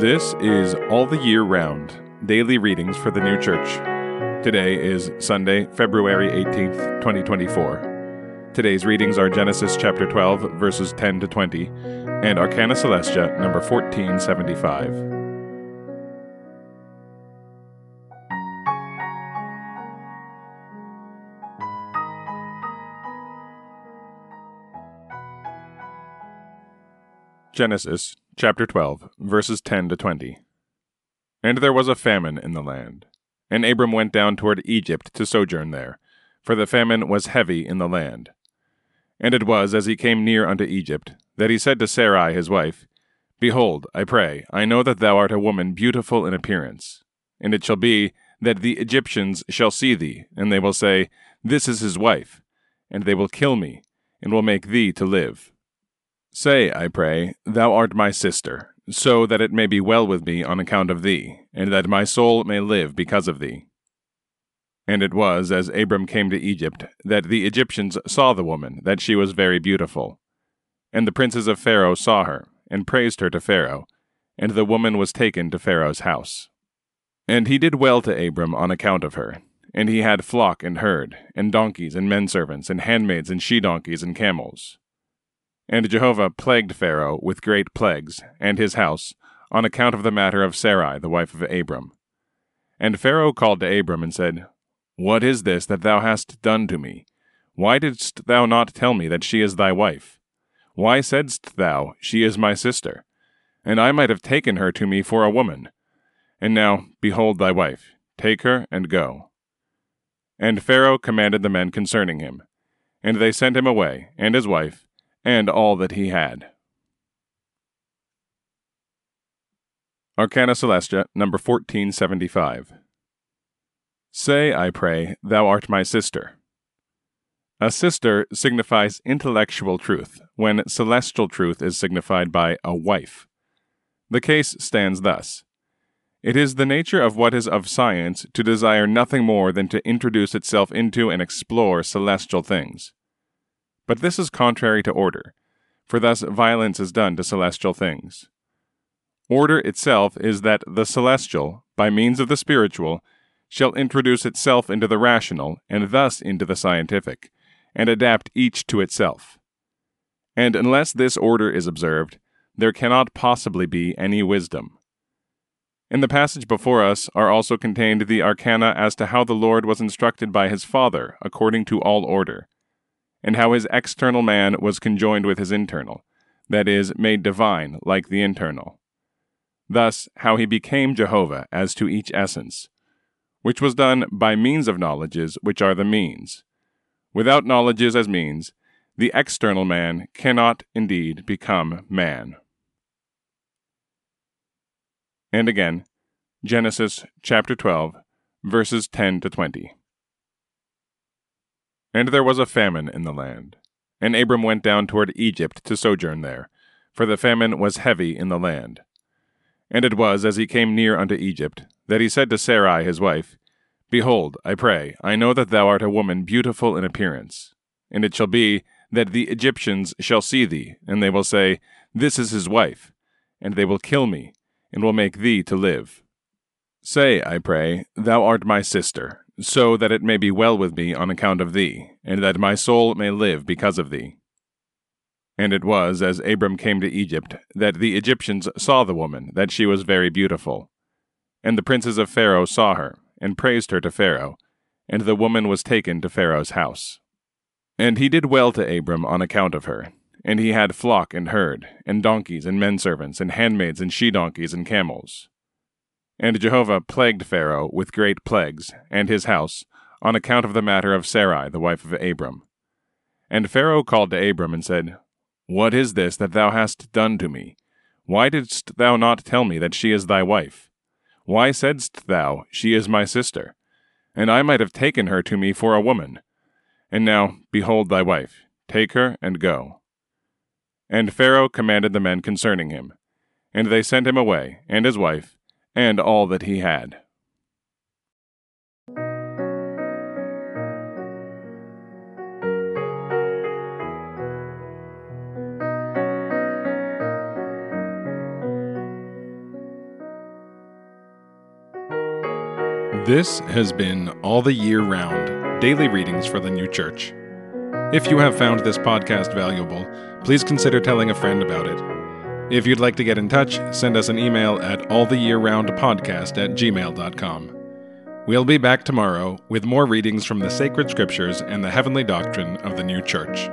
This is All the Year Round Daily Readings for the New Church. Today is Sunday, February 18th, 2024. Today's readings are Genesis chapter 12, verses 10 to 20, and Arcana Coelestia, number 1475. Genesis chapter 12, verses 10 to 20. And there was a famine in the land. And Abram went down toward Egypt to sojourn there, for the famine was heavy in the land. And it was as he came near unto Egypt, that he said to Sarai his wife, Behold, I pray, I know that thou art a woman beautiful in appearance. And it shall be that the Egyptians shall see thee, and they will say, This is his wife, and they will kill me, and will make thee to live. Say, I pray, Thou art my sister, so that it may be well with me on account of thee, and that my soul may live because of thee. And it was, as Abram came to Egypt, that the Egyptians saw the woman, that she was very beautiful. And the princes of Pharaoh saw her, and praised her to Pharaoh, and the woman was taken to Pharaoh's house. And he did well to Abram on account of her, and he had flock and herd, and donkeys and men servants, and handmaids and she donkeys and camels. And Jehovah plagued Pharaoh with great plagues, and his house, on account of the matter of Sarai, the wife of Abram. And Pharaoh called to Abram and said, What is this that thou hast done to me? Why didst thou not tell me that she is thy wife? Why saidst thou, She is my sister? And I might have taken her to me for a woman. And now, behold thy wife, take her and go. And Pharaoh commanded the men concerning him. And they sent him away, and his wife, and all that he had. Arcana Coelestia, number 1475. Say, I pray, thou art my sister. A sister signifies intellectual truth, when celestial truth is signified by a wife. The case stands thus. It is the nature of what is of science to desire nothing more than to introduce itself into and explore celestial things. But this is contrary to order, for thus violence is done to celestial things. Order itself is that the celestial, by means of the spiritual, shall introduce itself into the rational, and thus into the scientific, and adapt each to itself. And unless this order is observed, there cannot possibly be any wisdom. In the passage before us are also contained the arcana as to how the Lord was instructed by his Father according to all order, and how his external man was conjoined with his internal, that is, made divine like the internal. Thus, how he became Jehovah as to each essence, which was done by means of knowledges which are the means. Without knowledges as means, the external man cannot indeed become man. And again, Genesis chapter 12, verses 10 to 20. And there was a famine in the land. And Abram went down toward Egypt to sojourn there, for the famine was heavy in the land. And it was as he came near unto Egypt, that he said to Sarai his wife, Behold, I pray, I know that thou art a woman beautiful in appearance. And it shall be that the Egyptians shall see thee, and they will say, This is his wife, and they will kill me, and will make thee to live. Say, I pray, Thou art my sister, so that it may be well with me on account of thee, and that my soul may live because of thee. And it was, as Abram came to Egypt, that the Egyptians saw the woman, that she was very beautiful. And the princes of Pharaoh saw her, and praised her to Pharaoh, and the woman was taken to Pharaoh's house. And he did well to Abram on account of her, and he had flock and herd, and donkeys and men servants, and handmaids and she donkeys and camels. And Jehovah plagued Pharaoh with great plagues, and his house, on account of the matter of Sarai, the wife of Abram. And Pharaoh called to Abram and said, What is this that thou hast done to me? Why didst thou not tell me that she is thy wife? Why saidst thou, She is my sister? And I might have taken her to me for a woman. And now, behold thy wife, take her and go. And Pharaoh commanded the men concerning him. And they sent him away, and his wife, and all that he had. This has been All the Year Round Daily Readings for the New Church. If you have found this podcast valuable, please consider telling a friend about it if you'd like to get in touch, send us an email at alltheyearroundpodcast at gmail.com. We'll be back tomorrow with more readings from the sacred scriptures and the heavenly doctrine of the new church.